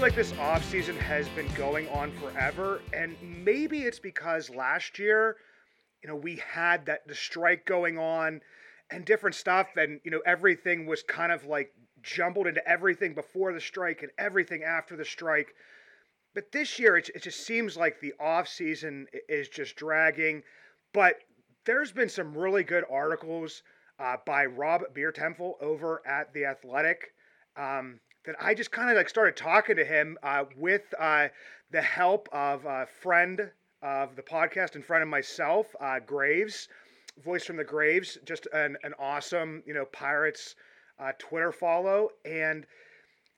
Seems like this off season has been going on forever, and maybe it's because last year, you know, we had that the strike going on and different stuff, and you know, everything was kind of like jumbled into everything before the strike and everything after the strike. But this year, it, it just seems like the off season is just dragging. But there's been some really good articles uh, by Rob Biertempfel over at the Athletic um, that I just kind of like started talking to him uh, with uh, the help of a friend of the podcast and friend of myself, uh, Graves, voice from the Graves, just an, an awesome you know Pirates uh, Twitter follow and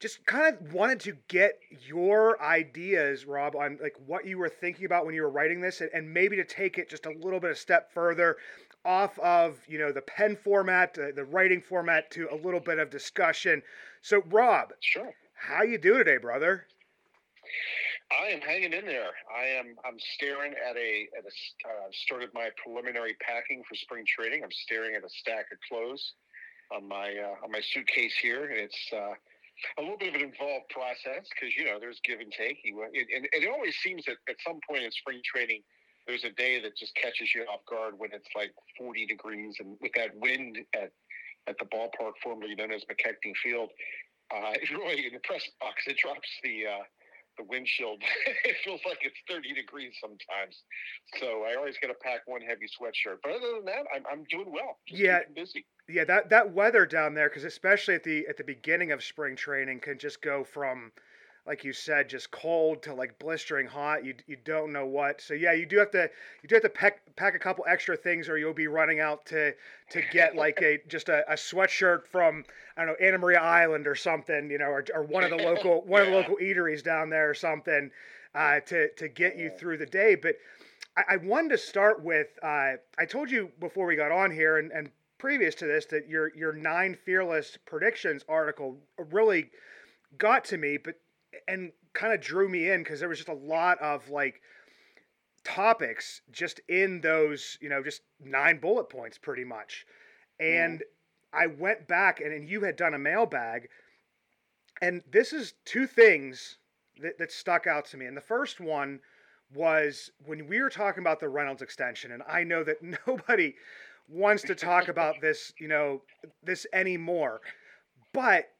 just kind of wanted to get your ideas, Rob, on like what you were thinking about when you were writing this, and, and maybe to take it just a little bit a step further off of you know the pen format, uh, the writing format, to a little bit of discussion. So, Rob, Sure. how you do today, brother? I am hanging in there. I am. I'm staring at a at a. Uh, started my preliminary packing for spring training. I'm staring at a stack of clothes on my uh, on my suitcase here, and it's uh, a little bit of an involved process because you know there's give and take. You, wa- and, and it always seems that at some point in spring training, there's a day that just catches you off guard when it's like 40 degrees and with that wind at at the ballpark formerly known as McKechnie Field. Uh, really in the press box, it drops the uh, the windshield. it feels like it's 30 degrees sometimes. So I always got to pack one heavy sweatshirt. But other than that, I'm, I'm doing well. Just Yeah. busy. Yeah, that that weather down there, because especially at the at the beginning of spring training, can just go from, like you said, just cold to like blistering hot. You you don't know what. So yeah, you do have to you do have to pack pack a couple extra things, or you'll be running out to to get like a just a, a sweatshirt from I don't know Anna Maria Island or something, you know, or, or one of the local one of the local eateries down there or something, uh, to to get you through the day. But I, I wanted to start with uh, I told you before we got on here and, and previous to this that your your nine fearless predictions article really got to me, but and kind of drew me in because there was just a lot of like topics just in those you know just nine bullet points pretty much, and mm. I went back and, and you had done a mailbag, and this is two things that, that stuck out to me, and the first one was when we were talking about the Reynolds extension, and I know that nobody wants to talk about this, you know, this anymore. But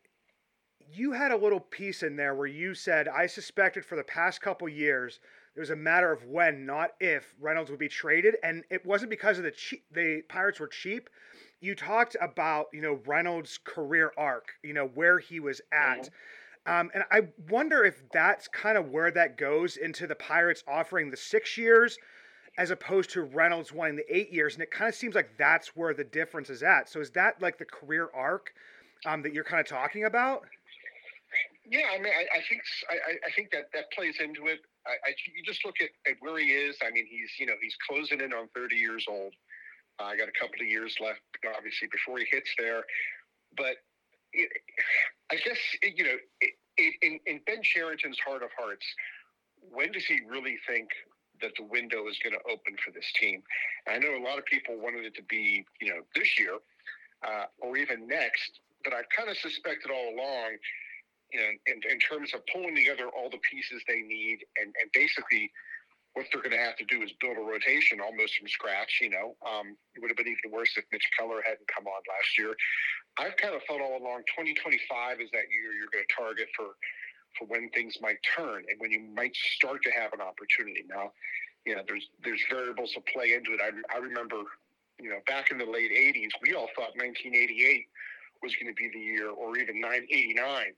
you had a little piece in there where you said, I suspected for the past couple years it was a matter of when, not if, Reynolds would be traded, and it wasn't because of the cheap, the Pirates were cheap. You talked about, you know, Reynolds' career arc, you know, where he was at. Um, and I wonder if that's kind of where that goes into the Pirates offering the six years as opposed to Reynolds wanting the eight years. And it kind of seems like that's where the difference is at. So is that like the career arc um, that you're kind of talking about? Yeah, I mean, I, I think I, I- think that that plays into it. I, you just look at, at where he is. I mean, he's you know he's closing in on 30 years old. Uh, I got a couple of years left, obviously, before he hits there. But it, I guess it, you know, it, in, in Ben Cherington's heart of hearts, when does he really think that the window is going to open for this team? I know a lot of people wanted it to be, you know, this year uh, or even next, but I kind of suspected all along, you know, in, in terms of pulling together all the pieces they need and, and basically what they're going to have to do is build a rotation almost from scratch. You know, um, it would have been even worse if Mitch Keller hadn't come on last year. I've kind of felt all along 2025 is that year you're going to target for for when things might turn and when you might start to have an opportunity. Now, you know, there's there's variables to play into it. I, I remember, you know, back in the late 80s, we all thought 1988 was going to be the year, or even 989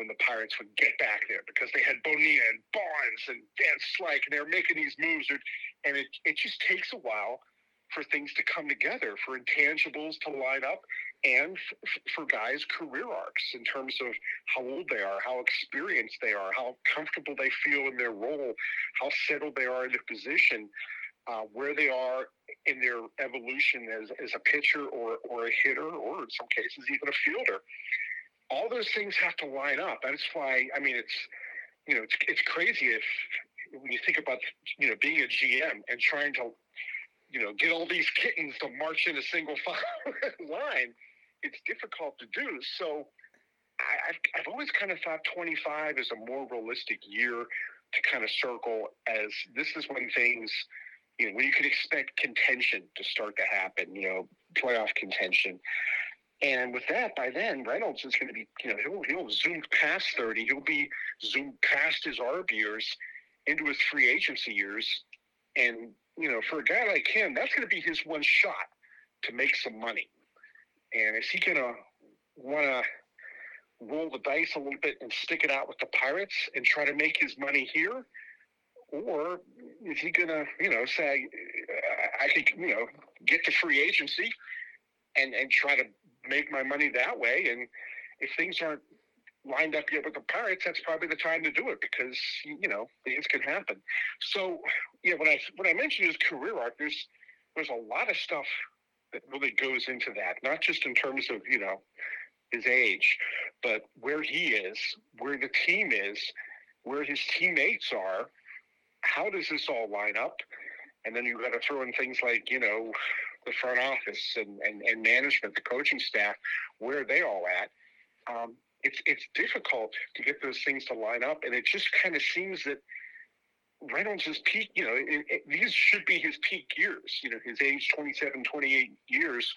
when the Pirates would get back there because they had Bonilla and Barnes and Van Slyke, and they were making these moves. And it, it just takes a while for things to come together, for intangibles to line up, and f- for guys' career arcs in terms of how old they are, how experienced they are, how comfortable they feel in their role, how settled they are in their position, uh, where they are in their evolution as, as a pitcher or, or a hitter, or in some cases, even a fielder all those things have to line up. That's why I mean it's you know it's it's crazy if when you think about you know being a GM and trying to you know get all these kittens to march in a single line, it's difficult to do. So I, have I've always kind of thought 25 is a more realistic year to kind of circle as this is when things you know when you can expect contention to start to happen. You know playoff contention. And with that, by then, Reynolds is going to be, you know, he'll, he'll zoom past 30. He'll be zoomed past his ARB years into his free agency years. And, you know, for a guy like him, that's going to be his one shot to make some money. And is he going to want to roll the dice a little bit and stick it out with the Pirates and try to make his money here? Or is he going to, you know, say, I think, you know, get to free agency and, and try to make my money that way. And if things aren't lined up yet with the Pirates, that's probably the time to do it because you know things can happen. So yeah, when I when I mentioned his career arc, there's there's a lot of stuff that really goes into that, not just in terms of you know his age, but where he is, where the team is, where his teammates are. How does this all line up? And then you've got to throw in things like you know the front office and, and, and management, the coaching staff, where are they all at. Um, it's it's difficult to get those things to line up, and it just kind of seems that Reynolds' peak, you know, it, it, these should be his peak years. You know, his age 27, 28 years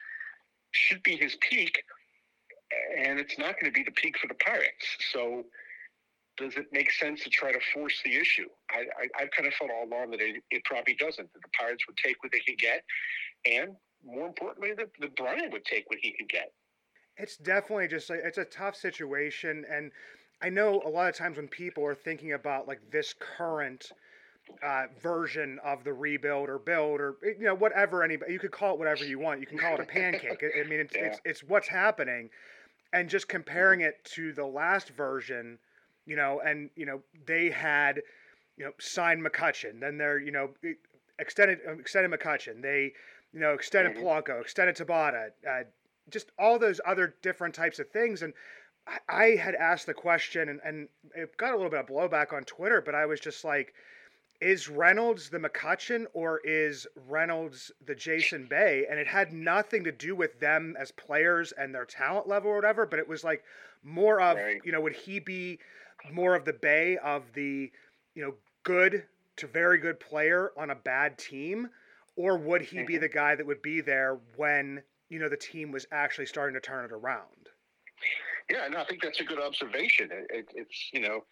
should be his peak, and it's not going to be the peak for the Pirates. So, does it make sense to try to force the issue? I, I, have kind of felt all along that it, it probably doesn't. That the Pirates would take what they could get, and more importantly, that, that Brian would take what he could get. It's definitely just a, it's a tough situation, and I know a lot of times when people are thinking about like this current uh, version of the rebuild or build or you know whatever anybody you could call it whatever you want. You can call it a pancake. I, I mean, it's, yeah. it's it's what's happening, and just comparing it to the last version, you know, and you know they had you know signed McCutchen, then they're you know extended extended McCutchen. They you know, extended mm-hmm. Polanco, extended Tabata, uh, just all those other different types of things. And I, I had asked the question, and, and it got a little bit of blowback on Twitter, but I was just like, is Reynolds the McCutchen or is Reynolds the Jason Bay? And it had nothing to do with them as players and their talent level or whatever, but it was like more of, right. you know, would he be more of the Bay of the, you know, good to very good player on a bad team? or would he mm-hmm. be the guy that would be there when you know the team was actually starting to turn it around? Yeah, no, I think that's a good observation. It, it, it's you know,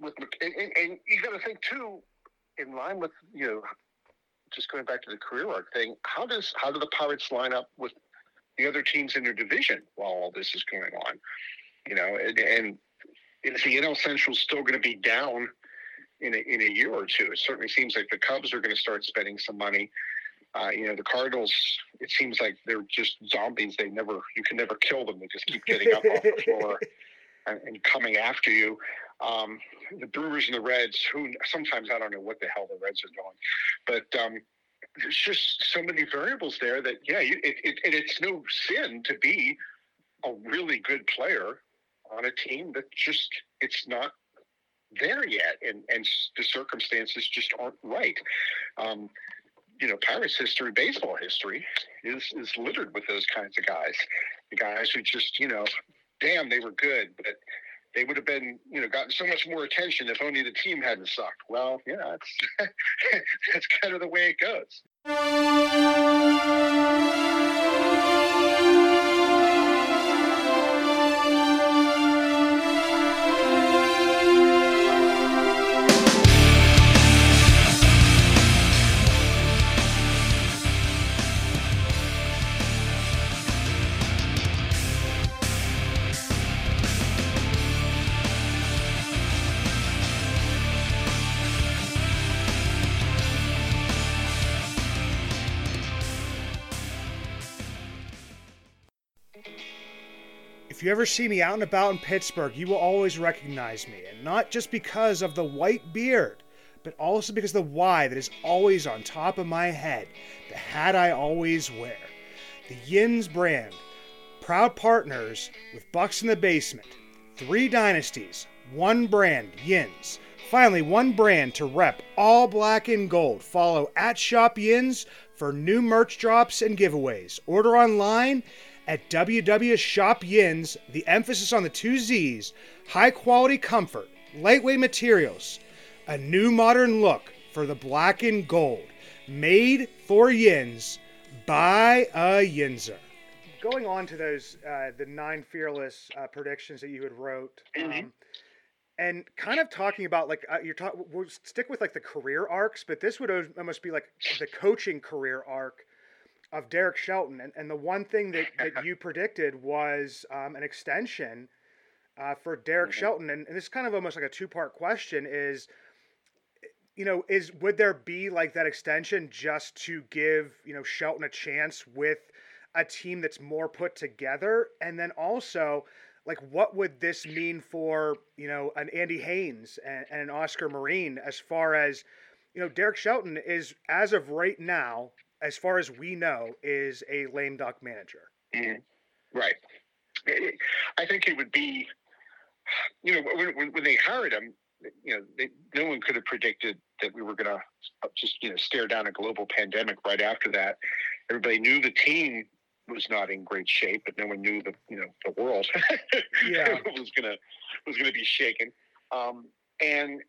with and, and you got to think too, in line with you know, just going back to the career arc thing. How does how do the Pirates line up with the other teams in their division while all this is going on? You know, and, and is the NL Central still going to be down in a, in a year or two? It certainly seems like the Cubs are going to start spending some money. Uh, you know, the Cardinals, it seems like they're just zombies. They never, you can never kill them. They just keep getting up off the floor and, and, coming after you. Um, the Brewers and the Reds, who sometimes I don't know what the hell the Reds are doing, but um, there's just so many variables there that, yeah, you, it, it, it's no sin to be a really good player on a team that just, it's not there yet. And, and the circumstances just aren't right. Um, you know, Pirates history, baseball history, is is littered with those kinds of guys. The guys who just, you know, damn, they were good, but they would have been, you know, gotten so much more attention if only the team hadn't sucked. Well, yeah, that's that's kind of the way it goes. If you ever see me out and about in Pittsburgh, you will always recognize me, and not just because of the white beard, but also because the Y that is always on top of my head, the hat I always wear. The Yins brand, proud partners with Bucks in the Basement. Three dynasties, one brand, Yins. Finally, one brand to rep all black and gold. Follow at Shop Yins for new merch drops and giveaways. Order online at WW Shop Yins, the emphasis on the two Z's, high quality comfort, lightweight materials, a new modern look for the black and gold, made for Yins by a Yinzer. Going on to those, uh, the nine fearless uh, predictions that you had wrote, um, and kind of talking about like uh, you're talking, we'll stick with like the career arcs, but this would almost be like the coaching career arc of Derek Shelton. And, and the one thing that, that you predicted was um, an extension uh, for Derek Mhm. Shelton. And, and this is kind of almost like a two part question is, you know, is would there be like that extension just to give, you know, Shelton a chance with a team that's more put together? And then also, like, what would this mean for, you know, an Andy Haines and, and an Oscar Marin as far as, you know, Derek Shelton is, as of right now, as far as we know, is a lame duck manager. Mhm. Right. I- I think it would be, you know, when, when, they hired him, you know, they, no one could have predicted that we were going to just, you know, stare down a global pandemic right after that. Everybody knew the team was not in great shape, but no one knew the, you know, the world Yeah. was going to was going to be shaken. Um, and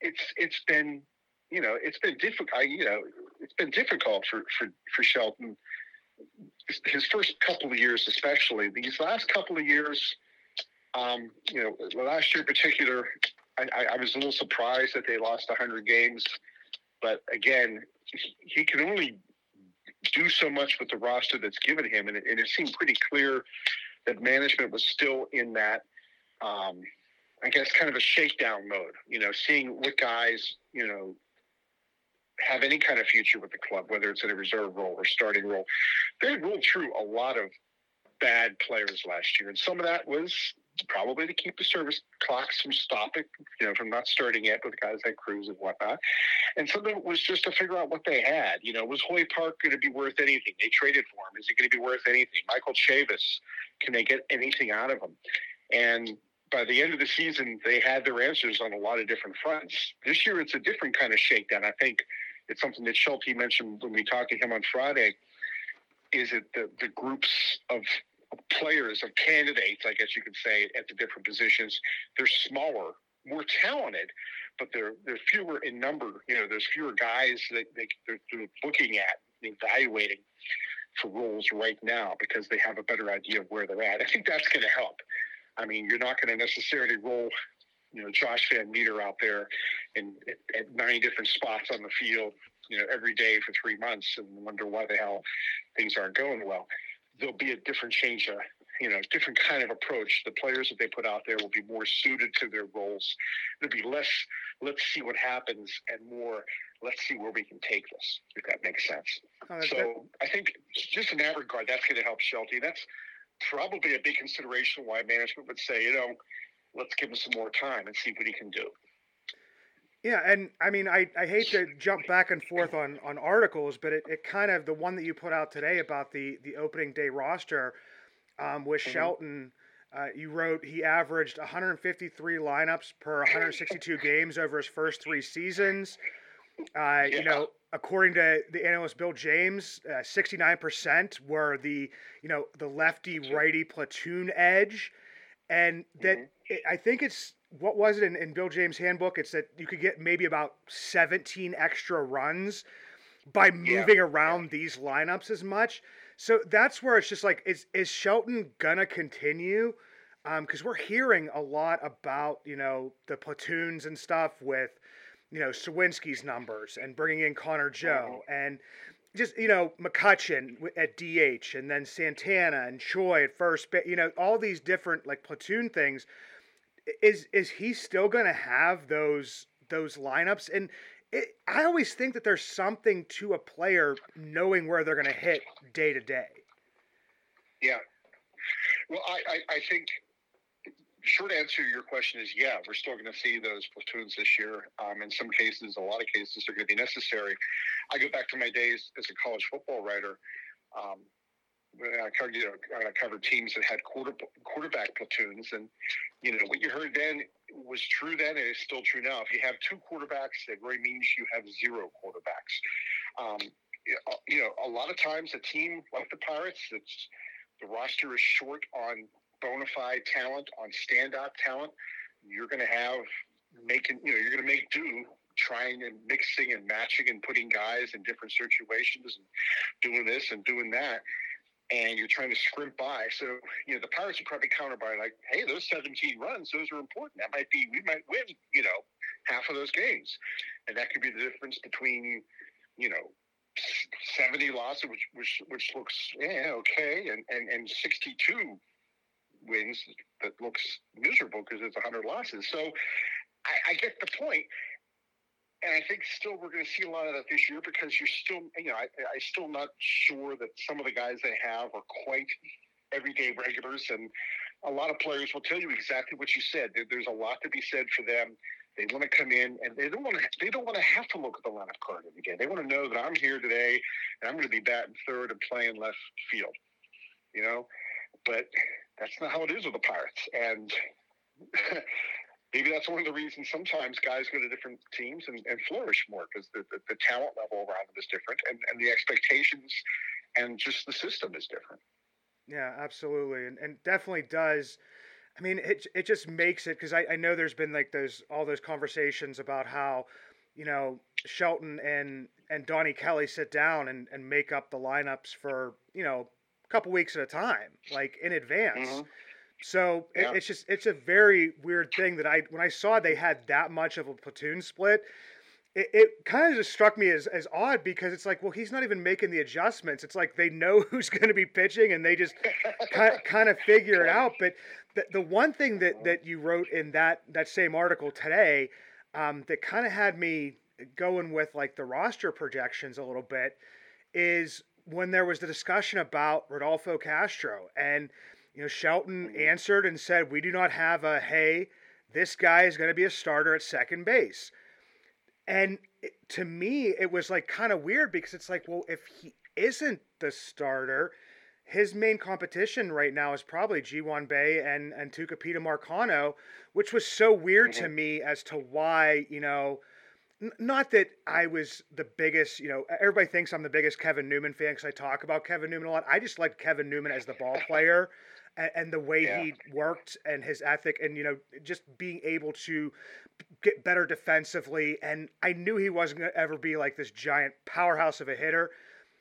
it's it's been, you know, it's been difficult. You know, it's been difficult for for for Shelton his first couple of years, especially these last couple of years, um, you know, last year in particular, I, I, was a little surprised that they lost 100 games. But again, he, he can only do so much with the roster that's given him, and it, and it seemed pretty clear that management was still in that, um, I guess, kind of a shakedown mode. You know, seeing what guys, you know, have any kind of future with the club, whether it's in a reserve role or starting role. They rolled through a lot of bad players last year, and some of that was probably to keep the service clocks from stopping, you know, from not starting yet with guys like Cruz and whatnot. And some of it was just to figure out what they had. You know, was Hoy Park going to be worth anything? They traded for him. Is he going to be worth anything? Michael Chavis, can they get anything out of him? And by the end of the season, they had their answers on a lot of different fronts. This year, it's a different kind of shakedown. I think it's something that Shelty mentioned when we talked to him on Friday. Is it the, the groups of players, of candidates, I guess you could say, at the different positions? They're smaller, more talented, but they're they're fewer in number. You know, there's fewer guys that they, they're, they're looking at, evaluating for roles right now because they have a better idea of where they're at. I think that's going to help. I mean, you're not going to necessarily roll, you know, Josh VanMeter out there in at, nine different spots on the field, you know, every day for three months and wonder why the hell things aren't going well. There'll be a different change, uh, you know, different kind of approach. The players that they put out there will be more suited to their roles. There'll be less, let's see what happens, and more, let's see where we can take this, if that makes sense. That- So I think just in that regard, that's going to help Shelty. That's probably a big consideration why management would say, you know, let's give him some more time and see what he can do. Yeah, and I mean, I, I hate to jump back and forth on, on articles, but it, it kind of the one that you put out today about the the opening day roster um, with Mhm. Shelton. Uh, you wrote he averaged 153 lineups per 162 games over his first three seasons. Uh, You know, according to the analyst Bill James, uh, 69% were the you know the lefty righty platoon edge, and that Mhm. it, I think it's what was it in, in Bill James' handbook? It's that you could get maybe about 17 extra runs by moving yeah. around these lineups as much. So that's where it's just like, is is Shelton gonna continue? Because um, we're hearing a lot about you know the platoons and stuff with you know Suwinski's numbers and bringing in Connor Joe mm-hmm. and just you know McCutchen at DH and then Santana and Choi at first, base. you know all these different like platoon things. Is is he still going to have those those lineups? And it, I always think that there's something to a player knowing where they're going to hit day to day. Yeah. Well, I, I, I think short answer to your question is yeah, we're still going to see those platoons this year. Um, in some cases, a lot of cases, they're going to be necessary. I go back to my days as a college football writer. Um, I covered, you know, I covered teams that had quarter, quarterback platoons, and you know what you heard then was true then, and is still true now. If you have two quarterbacks, that really means you have zero quarterbacks. Um, you know, a lot of times a team like the Pirates, it's the roster is short on bona fide talent, on standout talent. You're going to have making, you know, you're going to make do trying and mixing and matching and putting guys in different situations and doing this and doing that and you're trying to scrimp by. So, you know, the Pirates are probably counter by like, hey, those 17 runs, those are important. That might be, we might win, you know, half of those games. And that could be the difference between, you know, 70 losses, which, which, which looks, yeah, okay, and, and, and 62 wins that looks miserable because it's 100 losses. So I, I get the point and I think still we're going to see a lot of that this year because you're still, you know, I, I still not sure that some of the guys they have are quite everyday regulars, and a lot of players will tell you exactly what you said. There's a lot to be said for them. They want to come in, and they don't want to. They don't want to have to look at the lineup card again. They want to know that I'm here today, and I'm going to be batting third and playing left field. You know, but that's not how it is with the Pirates, and maybe that's one of the reasons sometimes guys go to different teams and, and flourish more because the, the, the, talent level around them is different and, and the expectations and just the system is different. Yeah, absolutely. And, and definitely does. I mean, it, it just makes it because I, I know there's been like those all those conversations about how, you know, Shelton and and Donnie Kelly sit down and, and make up the lineups for, you know, couple weeks at a time, like in advance. Mm-hmm so yeah. it's just it's a very weird thing that I when I saw they had that much of a platoon split, it, it kind of just struck me as, as odd because it's like, well, he's not even making the adjustments. It's like they know who's going to be pitching and they just kind, kind of figure it out. But the, the one thing that, that you wrote in that, that same article today um, that kind of had me going with like the roster projections a little bit is when there was the discussion about Rodolfo Castro and – you know, Shelton mm-hmm. answered and said, We do not have a, hey, this guy is going to be a starter at second base. And it, to me, it was like kind of weird because it's like, well, if he isn't the starter, his main competition right now is probably Ji-hwan Bae and, and Tucupita Marcano, which was so weird mm-hmm. to me as to why, you know, not that I was the biggest, you know, everybody thinks I'm the biggest Kevin Newman fan because I talk about Kevin Newman a lot. I just liked Kevin Newman as the ball player and, and the way yeah. he worked and his ethic and you know just being able to get better defensively and I knew he wasn't going to ever be like this giant powerhouse of a hitter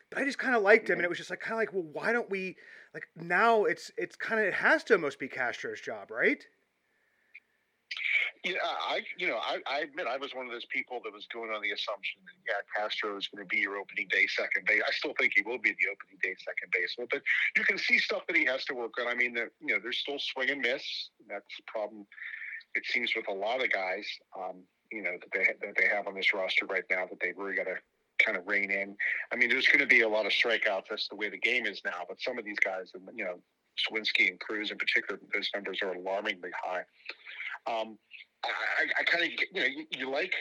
but I just kind of liked him and it was just like kind of like well why don't we like now it's it's kind of it has to almost be Castro's job right yeah, I you know I, I admit I was one of those people that was going on the assumption that yeah Castro is going to be your opening day second base. I still think he will be the opening day second baseman, but you can see stuff that he has to work on. I mean, you know, there's still swing and miss. That's a problem. It seems with a lot of guys, um, you know, that they that they have on this roster right now that they really got to kind of rein in. I mean, there's going to be a lot of strikeouts. That's the way the game is now. But some of these guys, you know, Suwinski and Cruz in particular, those numbers are alarmingly high. Um, I, I kind of, you know, you, you, like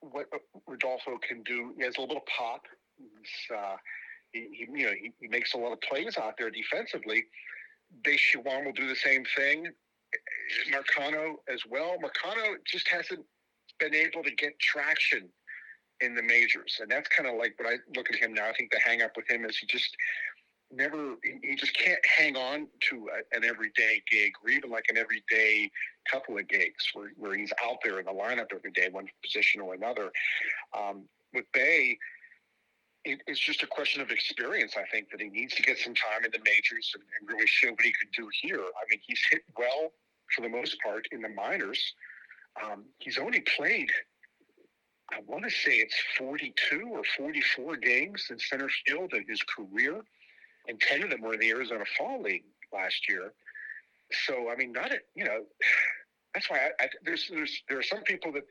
what Rodolfo can do. He has a little bit of pop. Uh, he, he, you know, he, he, makes a lot of plays out there defensively. Deshawn will do the same thing. Marcano as well. Marcano just hasn't been able to get traction in the majors, and that's kind of like what I look at him now. I think the hang up with him is he just never he- just can't hang on to a, an everyday gig or even like an everyday couple of gigs where, where he's out there in the lineup every day, one position or another. Um, with Bay, it, it's just a question of experience. I think that he needs to get some time in the majors and, and really show what he could do here. I mean, he's hit well for the most part in the minors. Um, he's only played, I want to say it's 42 or 44 games in center field in his career, and 10 of them were in the Arizona Fall League last year. So, I mean, not a, you know, that's why I, I, there's there's there are some people that,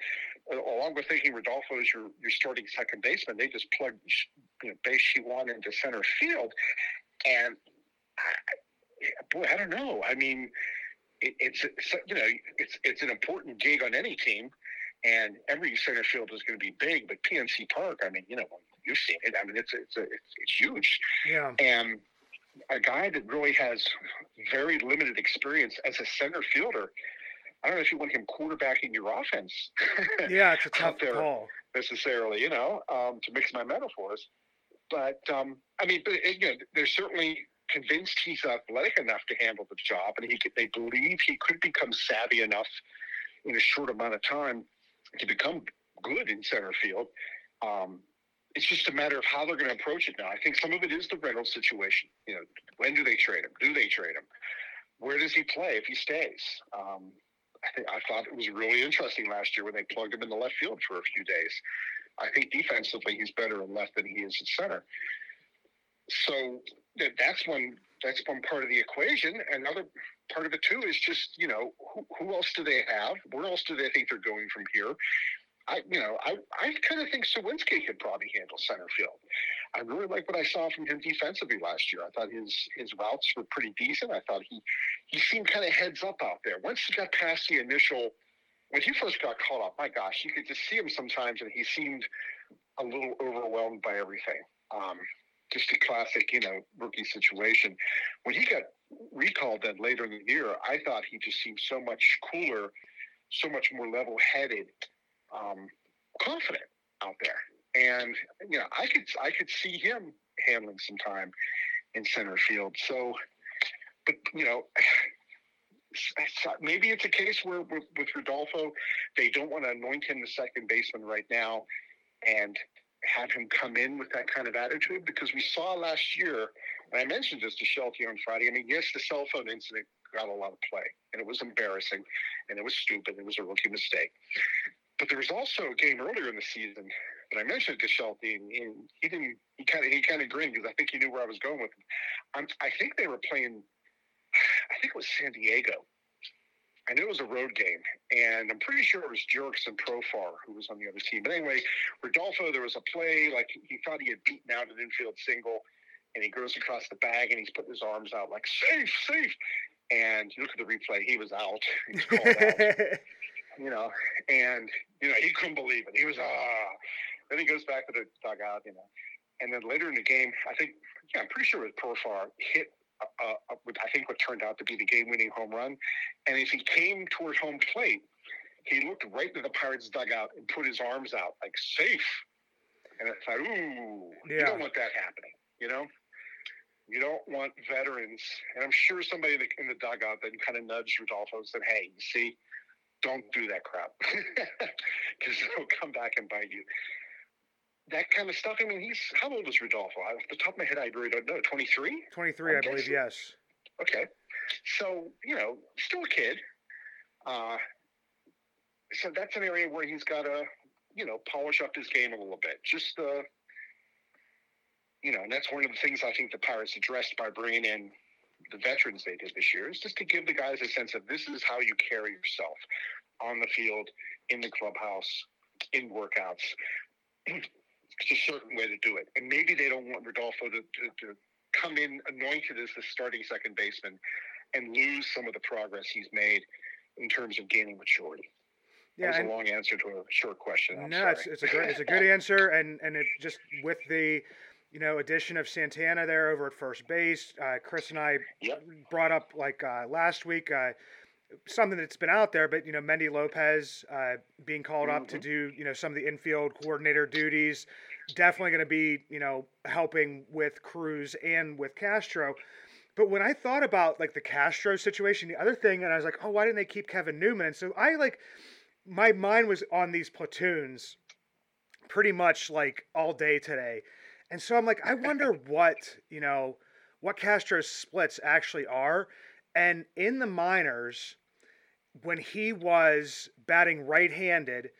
uh, along with thinking Rodolfo is your your starting second baseman, they just plug you know Bae Ji-hwan into center field, and I, boy, I don't know. I mean, it, it's, it's you know it's it's an important gig on any team, and every center field is going to be big. But PNC Park, I mean, you know, you've seen it. I mean, it's it's a, it's, it's huge, Yeah. and a guy that really has very limited experience as a center fielder. I don't know if you want him quarterbacking your offense Yeah, it's a tough call. necessarily, you know, um, to mix my metaphors. But um, I mean, but again, they're certainly convinced he's athletic enough to handle the job, and he could, they believe he could become savvy enough in a short amount of time to become good in center field. Um, it's just a matter of how they're going to approach it now. I think some of it is the Reynolds situation. You know, when do they trade him? Do they trade him? Where does he play if he stays? Um, I I thought it was really interesting last year when they plugged him in the left field for a few days. I think defensively he's better in left than he is at center. So that, that's one that's one part of the equation. Another part of it too is just you know who, who else do they have? Where else do they think they're going from here? I you know I I kind of think Suwinski could probably handle center field. I really like what I saw from him defensively last year. I thought his his routes were pretty decent. I thought he he seemed kind of heads up out there. Once he got past the initial when he first got caught up, my gosh, you could just see him sometimes, and he seemed a little overwhelmed by everything. Um, just a classic, you know, rookie situation. When he got recalled then later in the year, I thought he just seemed so much cooler, so much more level-headed, um, confident out there. And you know, I could I could see him handling some time in center field. So, but you know, maybe it's a case where with, with Rodolfo, they don't want to anoint him the second baseman right now, and have him come in with that kind of attitude because we saw last year, and I mentioned this to Shelty on Friday. I mean, yes, the cell phone incident got a lot of play, and it was embarrassing, and it was stupid. It was a rookie mistake. But there was also a game earlier in the season that I mentioned to Shelty, and, he didn't. He kind of he kind of grinned because I think he knew where I was going with him. I'm, I think they were playing. I think it was San Diego. I knew it was a road game, and I'm pretty sure it was Jurickson Profar who was on the other team. But anyway, Rodolfo, there was a play like he thought he had beaten out an infield single, and he goes across the bag and he's putting his arms out like safe, safe. And you look at the replay, he was out. He's called out you know, and you know he couldn't believe it. He was ah. Then he goes back to the dugout, you know, and then later in the game, I think yeah, I'm pretty sure it was Profar hit. Uh, uh, with, I think what turned out to be the game-winning home run, and as he came toward home plate, he looked right into the Pirates' dugout and put his arms out like safe. And I thought, ooh, you don't want that happening, you know. You don't want veterans, and I'm sure somebody in the, in the dugout then kind of nudged Rodolfo and said, "Hey, you see, don't do that crap because it'll come back and bite you. That kind of stuff. I mean, he's how old is Rodolfo? Off the top of my head, I really don't know. Twenty three. 23, I I'm believe, yes. Okay, so you know, still a kid. Uh, so that's an area where he's got to, you know, polish up his game a little bit. Just uh, you know, and that's one of the things I think the Pirates addressed by bringing in the veterans they did this year is just to give the guys a sense of this is how you carry yourself on the field, in the clubhouse, in workouts. it's a certain way to do it. And maybe they don't want Rodolfo to, to, to come in anointed as the starting second baseman and lose some of the progress he's made in terms of gaining maturity. Yeah, that was a long answer to a short question. I'm no, sorry. it's, it's a good it's a good answer, and and it just with the you know addition of Santana there over at first base. Uh, Chris and I Yep. brought up like uh, last week uh, something that's been out there, but you know Mendy Lopez uh, being called up to Mhm. do you know some of the infield coordinator duties. definitely going to be, you know, helping with Cruz and with Castro. But when I thought about like the Castro situation, the other thing, and I was like, oh, why didn't they keep Kevin Newman? And so I like, my mind was on these platoons pretty much like all day today. And so I'm like, I wonder what, you know, what Castro's splits actually are. And in the minors, when he was batting right handed,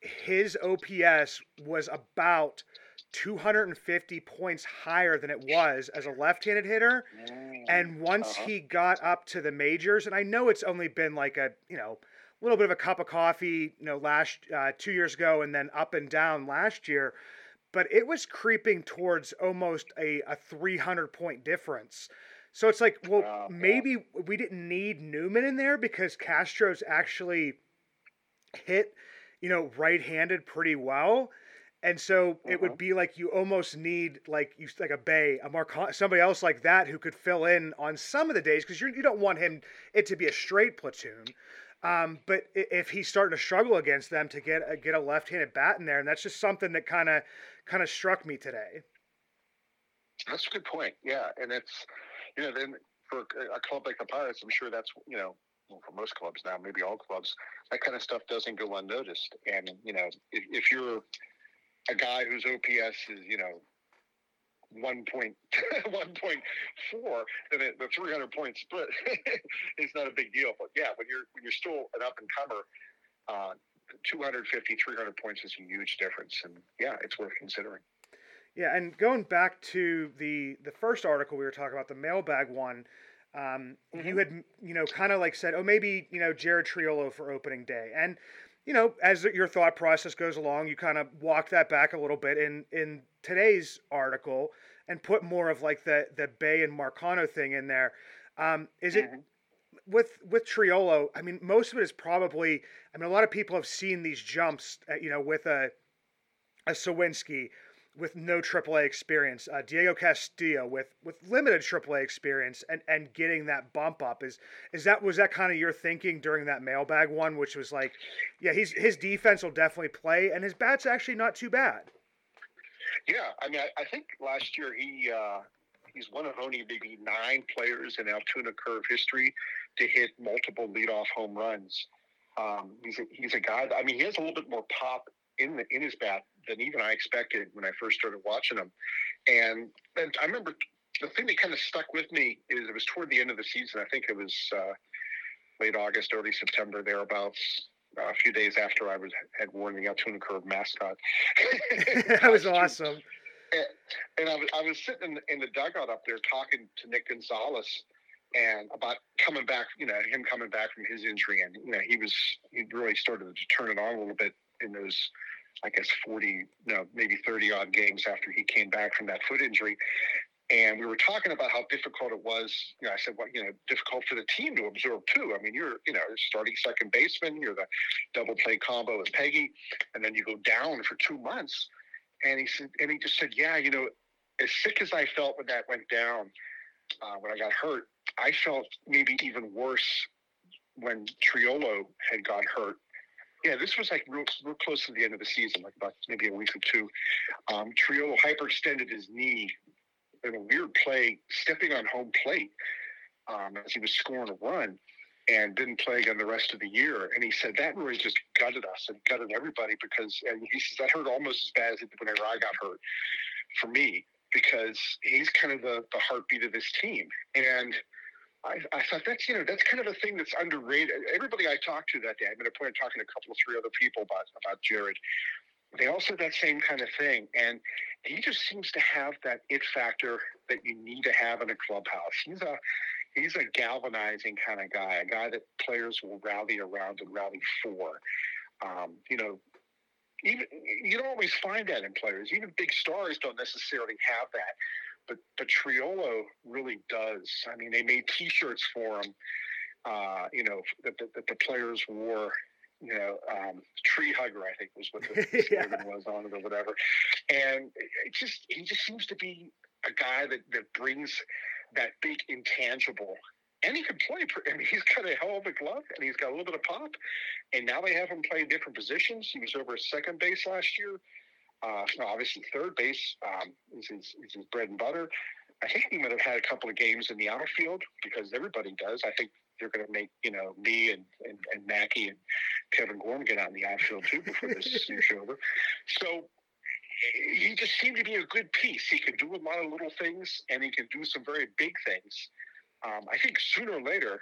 his OPS was about 250 points higher than it was as a left-handed hitter. And once Uh-huh. he got up to the majors, and I know it's only been like a you know a little bit of a cup of coffee, you know, last uh, two years ago, and then up and down last year, but it was creeping towards almost a, a 300 point difference. So it's like, well, yeah. maybe we didn't need Newman in there because Castro's actually hit, you know, right-handed pretty well. And so it Mhm. would be like you almost need like you like a Bay, a Marcon, somebody else like that who could fill in on some of the days because you you don't want him it to be a straight platoon. Um, but if he's starting to struggle against them to get a, get a left-handed bat in there, and that's just something that kind of kind of struck me today. That's a good point. Yeah, and it's you know then for a- club like the Pirates, I'm sure that's you know for most clubs now, maybe all clubs, that kind of stuff doesn't go unnoticed. And you know if, if you're a guy whose OPS is you know one point one point four, then the 300 point split is not a big deal. But yeah, when you're when you're still an up and comer. Uh, 250, 300 points is a huge difference, and yeah, it's worth considering. Yeah, and going back to the the first article we were talking about, the mailbag one, um, you had you know kind of like said, oh maybe you know Jared Triolo for opening day, and you know as your thought process goes along, you kind of walk that back a little bit in in today's article and put more of like the the Bay and Marcano thing in there. Um, is it Mhm. With with Triolo? I mean, most of it is probably. I mean, a lot of people have seen these jumps, uh, you know, with a a Suwinski with no AAA experience, uh, Diego Castillo with with limited AAA experience, and and getting that bump up is is that was that kind of your thinking during that mailbag one, which was like, yeah, he's his defense will definitely play, and his bat's actually not too bad. Yeah, I mean, I, I think last year he uh, he's one of only maybe nine players in Altoona Curve history to hit multiple leadoff home runs. Um, he's a, he's a guy. That, I mean, he has a little bit more pop in the in his bat than even I expected when I first started watching him. And, and I remember the thing that kind of stuck with me is it was toward the end of the season. I think it was uh, late August, early September, thereabouts. Uh, a few days after I was had worn the Altoona Curve mascot. that was awesome. and I was, I was sitting in in the dugout up there talking to Nick Gonzalez and about coming back, you know, him coming back from his injury. And, you know, he was, he really started to turn it on a little bit in those, I guess, 40, no, maybe 30 odd games after he came back from that foot injury. And we were talking about how difficult it was. You know, I said, well, you know, difficult for the team to absorb too. I mean, you're, you know, starting second baseman, you're the double play combo with Peggy, and then you go down for two months. And he said, and he just said, yeah, you know, as sick as I felt when that went down, uh, when I got hurt, I felt maybe even worse when Triolo had got hurt. Yeah, this was like real, real close to the end of the season, like about maybe a week or two. Um, Triolo hyperextended his knee in a weird play, stepping on home plate um, as he was scoring a run and didn't play again the rest of the year. And he said that really just gutted us and gutted everybody because, and he says that hurt almost as bad as it did whenever I got hurt for me because he's kind of the, the heartbeat of this team. And I, I thought that's, you know, that's kind of a thing that's underrated. Everybody I talked to that day, I made a point of talking to a couple of three other people about, about Jared. They all said that same kind of thing. And he just seems to have that it factor that you need to have in a clubhouse. He's a, he's a galvanizing kind of guy, a guy that players will rally around and rally for. Um, you know, even you don't always find that in players. Even big stars don't necessarily have that, but but Triolo really does. I mean, they made T-shirts for him. Uh, you know that the, that the players wore. You know, um, tree hugger, I think was what the Yeah. slogan was on it or whatever. And it just he just seems to be a guy that that brings that big intangible. And he can play. I mean, he's got a hell of a glove, and he's got a little bit of pop. And now they have him play different positions. He was over at second base last year. Uh, obviously, third base um, is, his, is his bread and butter. I think he might have had a couple of games in the outfield because everybody does. I think they're going to make you know me and and, and Mackey and Kevin Gorm get out in the outfield too before this is over. So he just seemed to be a good piece. He can do a lot of little things, and he can do some very big things. Um, I think sooner or later,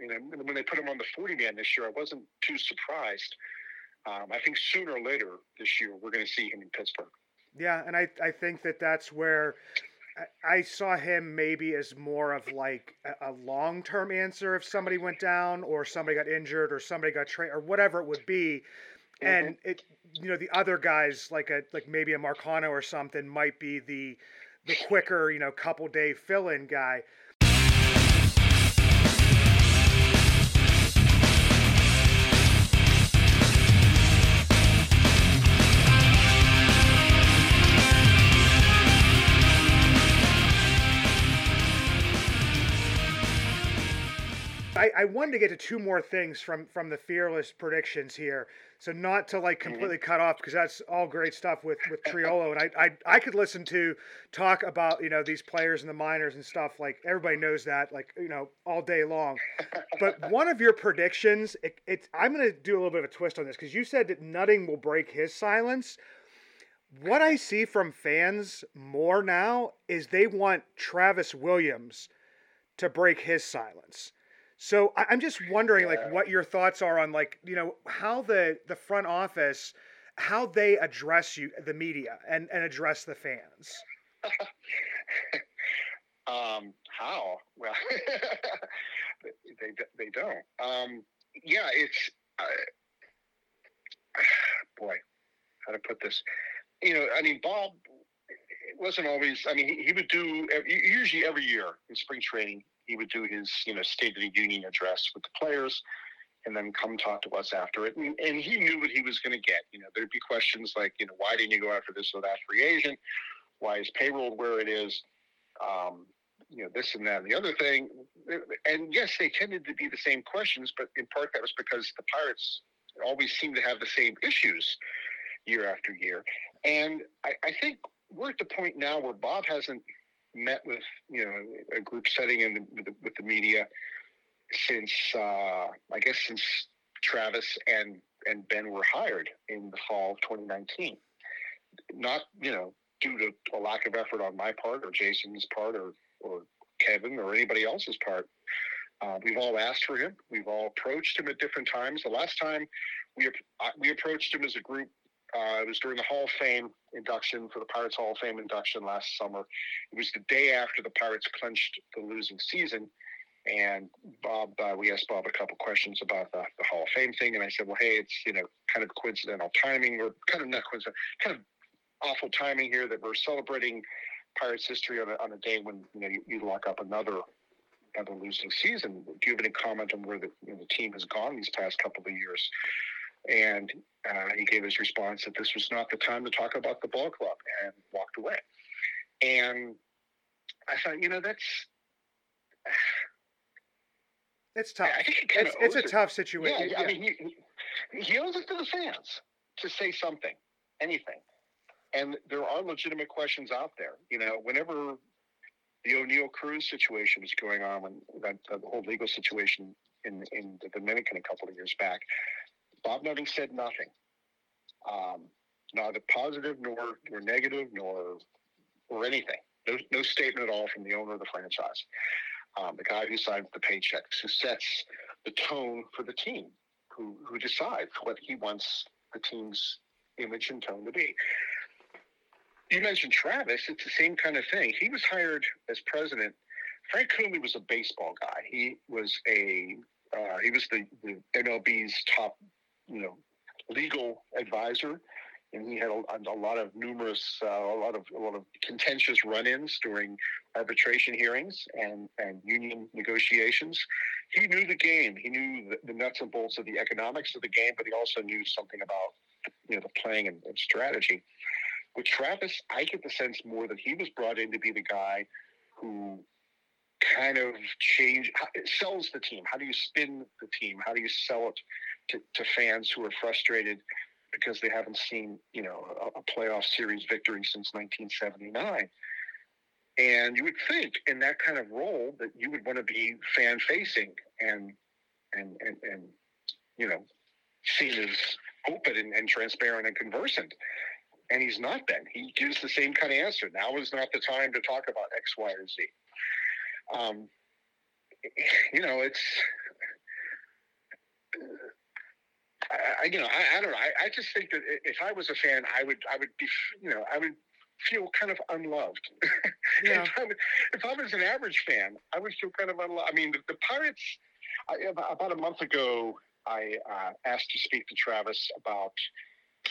you know, when they put him on the 40 man this year, I wasn't too surprised. Um, I think sooner or later this year, we're going to see him in Pittsburgh. Yeah, and I, I think that that's where I saw him maybe as more of like a, long term answer if somebody went down or somebody got injured or somebody got trained or whatever it would be. Mm-hmm. And it, you know, the other guys like a like maybe a Marcano or something might be the the quicker, you know, couple day fill in guy. I, I wanted to get to two more things from from the fearless predictions here. So not to like mm-hmm. completely mm-hmm. cut off because that's all great stuff with with Triolo, and I, I I could listen to talk about you know these players in the minors and stuff like everybody knows that like you know all day long. But one of your predictions, it, it I'm going to do a little bit of a twist on this because you said that Nutting will break his silence. What I see from fans more now is they want Travis Williams to break his silence. So I, am just wondering, yeah. like, what your thoughts are on, like, you know, how the the front office, how they address you, the media, and and address the fans. um, how? Well, they they don't. Um, yeah, it's uh, boy, how to put this. You know, I mean, Bob wasn't always. I mean, he, he would do usually every year in spring training he would do his you know State of the Union address with the players, and then come talk to us after it. And, and he knew what he was going to get. You know, there'd be questions like, you know, why didn't you go after this or that free agent? Why is payroll where it is? Um, you know, this and that and the other thing. And yes, they tended to be the same questions, but in part that was because the Pirates always seem to have the same issues year after year. And I, I think we're at the point now where Bob hasn't met with you know a group setting in the, with, the, with the media since uh, I guess since Travis and and Ben were hired in the fall of 2019. Not you know due to a lack of effort on my part or Jason's part or or Kevin or anybody else's part. Uh, we've all asked for him. We've all approached him at different times. The last time we we approached him as a group uh, it was during the Hall of Fame induction for the Pirates Hall of Fame induction last summer. It was the day after the Pirates clinched the losing season. And Bob, uh, we asked Bob a couple questions about the, the, Hall of Fame thing, and I said, "Well, hey, it's you know kind of coincidental timing, or kind of not coincidental, kind of awful timing here that we're celebrating Pirates history on a, on a day when you know you, you lock up another another losing season. Do you have any comment on where the, you know, the team has gone these past couple of years?" And uh, he gave his response that this was not the time to talk about the ball club and walked away. And I thought, you know, that's. It's tough. I think it it's, it's a it. tough situation. Yeah, yeah. I mean, he, he owes it to the fans to say something, anything. And there are legitimate questions out there. You know, whenever the Oneil Cruz situation was going on, when that, the whole legal situation in in the Dominican a couple of years back, Bob Nutting said nothing, um, neither positive nor, nor negative nor or anything. No, no statement at all from the owner of the franchise, um, the guy who signs the paychecks, who sets the tone for the team, who who decides what he wants the team's image and tone to be. You mentioned Travis; it's the same kind of thing. He was hired as president. Frank Coonelly was a baseball guy. He was a uh, he was the, the MLB's top you know, legal advisor, and he had a, a lot of numerous, uh, a lot of a lot of contentious run-ins during arbitration hearings and and union negotiations. He knew the game. He knew the, the nuts and bolts of the economics of the game, but he also knew something about you know the playing and, and strategy. With Travis, I get the sense more that he was brought in to be the guy who kind of change sells the team. How do you spin the team? How do you sell it to, to fans who are frustrated because they haven't seen, you know, a, a playoff series victory since 1979. And you would think in that kind of role that you would want to be fan facing and, and, and, and, you know, seen as open and, and transparent and conversant. And he's not been. He gives the same kind of answer. Now is not the time to talk about X, Y, or Z. Um, you know, it's I, you know, I, I don't know. I, I just think that if I was a fan, I would, I would be, you know, I would feel kind of unloved. Yeah. if, I, if I was an average fan, I would feel kind of unloved. I mean, the, the Pirates. I, about a month ago, I uh, asked to speak to Travis about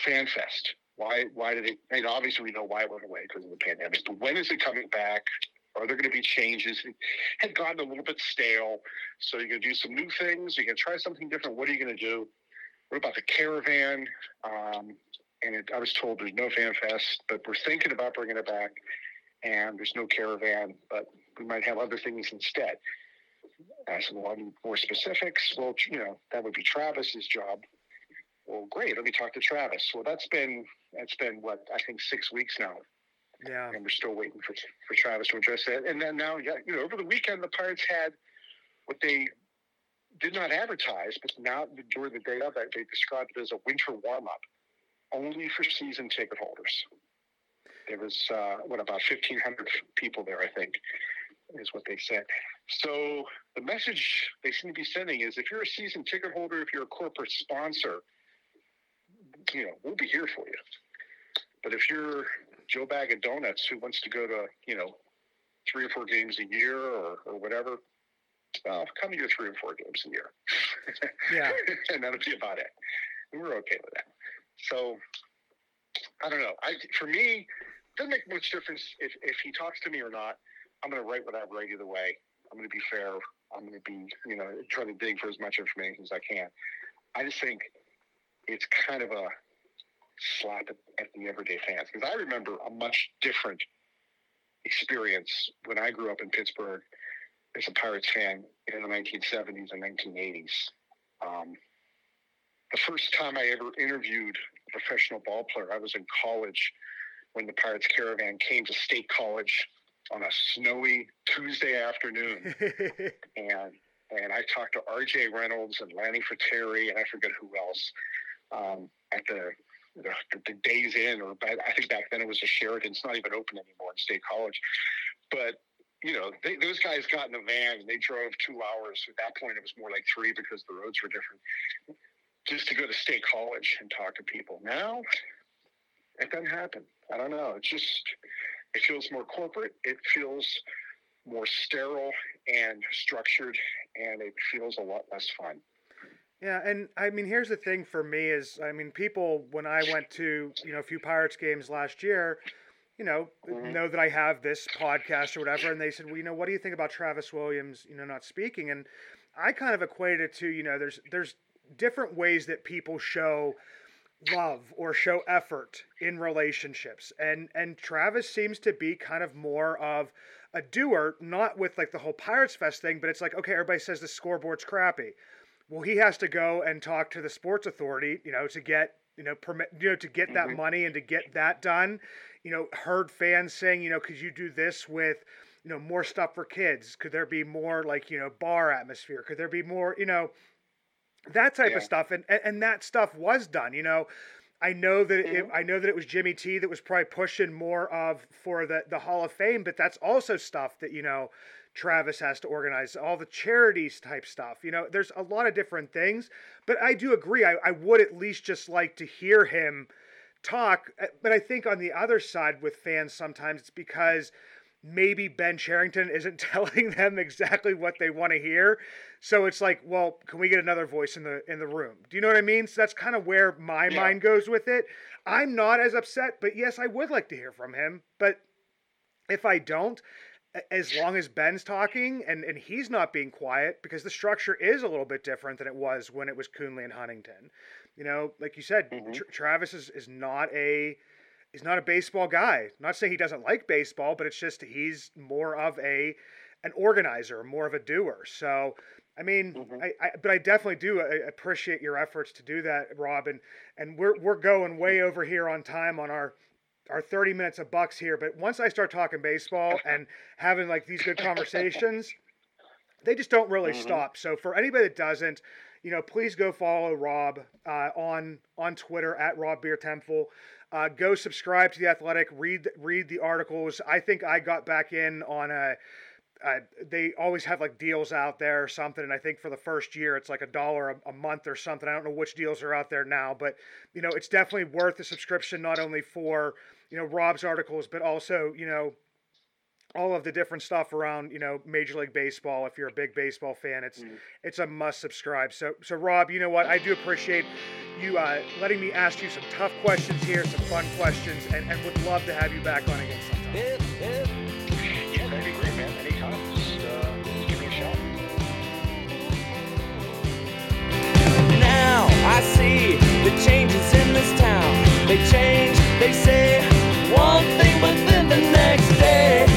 FanFest. Why? Why did it? And obviously, we know why it went away because of the pandemic. But when is it coming back? Are there going to be changes? It had gotten a little bit stale. So you're going to do some new things. You're going to try something different. What are you going to do? What about the caravan? Um, and it, I was told there's no fan fest, but we're thinking about bringing it back. And there's no caravan, but we might have other things instead. Ask one more specifics. Well, you know, that would be Travis's job. Well, great. Let me talk to Travis. Well, that's been that's been what I think six weeks now. Yeah. And we're still waiting for for Travis to address that. And then now, yeah, you know, over the weekend the Pirates had what they did not advertise, but now during the day of that, they described it as a winter warm up, only for season ticket holders. There was uh, what about fifteen hundred people there, I think, is what they said. So the message they seem to be sending is: if you're a season ticket holder, if you're a corporate sponsor, you know we'll be here for you. But if you're Joe Bag of Donuts who wants to go to you know three or four games a year or, or whatever, uh, come to your three or four games a year. Yeah. and that'll be about it. And we're okay with that. So I don't know. I for me, it doesn't make much difference if, if he talks to me or not. I'm going to write what I write either way. I'm going to be fair. I'm going to be, you know, try to dig for as much information as I can. I just think it's kind of a slap at, at the everyday fans because I remember a much different experience when I grew up in Pittsburgh as a Pirates fan in the 1970s and 1980s. Um, the first time I ever interviewed a professional ball player, I was in college when the Pirates caravan came to State College on a snowy Tuesday afternoon, and and I talked to R.J. Reynolds and Lanny Frattare and I forget who else um, at the, the the Days Inn or I think back then it was a Sheraton. It's not even open anymore in State College, but you know, they, those guys got in the van and they drove two hours. At that point, it was more like three because the roads were different, just to go to state college and talk to people. Now, it doesn't happen. I don't know. It just it feels more corporate. It feels more sterile and structured, and it feels a lot less fun. Yeah, and I mean, here's the thing for me is, I mean, people when I went to you know a few Pirates games last year you know, mm-hmm. know that I have this podcast or whatever. And they said, well, you know, what do you think about Travis Williams, you know, not speaking? And I kind of equated it to, you know, there's there's different ways that people show love or show effort in relationships. And and Travis seems to be kind of more of a doer, not with like the whole Pirates Fest thing, but it's like, okay, everybody says the scoreboard's crappy. Well, he has to go and talk to the sports authority, you know, to get you know permit you know to get that mm-hmm. money and to get that done you know, heard fans saying, you know, could you do this with, you know, more stuff for kids? Could there be more like, you know, bar atmosphere? Could there be more, you know, that type yeah. of stuff? And, and and that stuff was done. You know, I know that mm-hmm. it, I know that it was Jimmy T that was probably pushing more of for the the Hall of Fame, but that's also stuff that you know. Travis has to organize all the charities type stuff. You know, there's a lot of different things, but I do agree. I, I would at least just like to hear him talk. Uh, but I think on the other side with fans, sometimes it's because maybe Ben Cherington isn't telling them exactly what they want to hear. So it's like, well, can we get another voice in the in the room? Do you know what I mean? So that's kind of where my yeah. mind goes with it. I'm not as upset, but yes, I would like to hear from him. But if I don't, as long as Ben's talking and, and he's not being quiet, because the structure is a little bit different than it was when it was Coonelly and Huntington. You know, like you said, mm-hmm. Tra- Travis is, is not a he's not a baseball guy. I'm not saying he doesn't like baseball, but it's just he's more of a an organizer, more of a doer. So I mean, Mhm. I, I, but I definitely do uh, appreciate your efforts to do that, Rob. And, and we're, we're going way over here on time on our, our 30 minutes of bucks here. But once I start talking baseball and having like these good conversations, they just don't really Mhm. stop. So for anybody that doesn't, you know, please go follow Rob uh, on on Twitter at Rob Biertempfel. Uh, go subscribe to the Athletic. Read read the articles. I think I got back in on a. Uh, they always have like deals out there or something, and I think for the first year it's like a dollar a month or something. I don't know which deals are out there now, but you know it's definitely worth the subscription not only for you know Rob's articles, but also you know all of the different stuff around you know Major League Baseball. If you're a big baseball fan, it's Mhm. it's a must subscribe. So so Rob, you know what? I do appreciate you uh, letting me ask you some tough questions here, some fun questions, and, and would love to have you back on again sometime. If, if, Yeah, that'd be great, man. Anytime. Just uh, give me a shout. now I see the changes in this town. They change, they say one thing, but then the next day.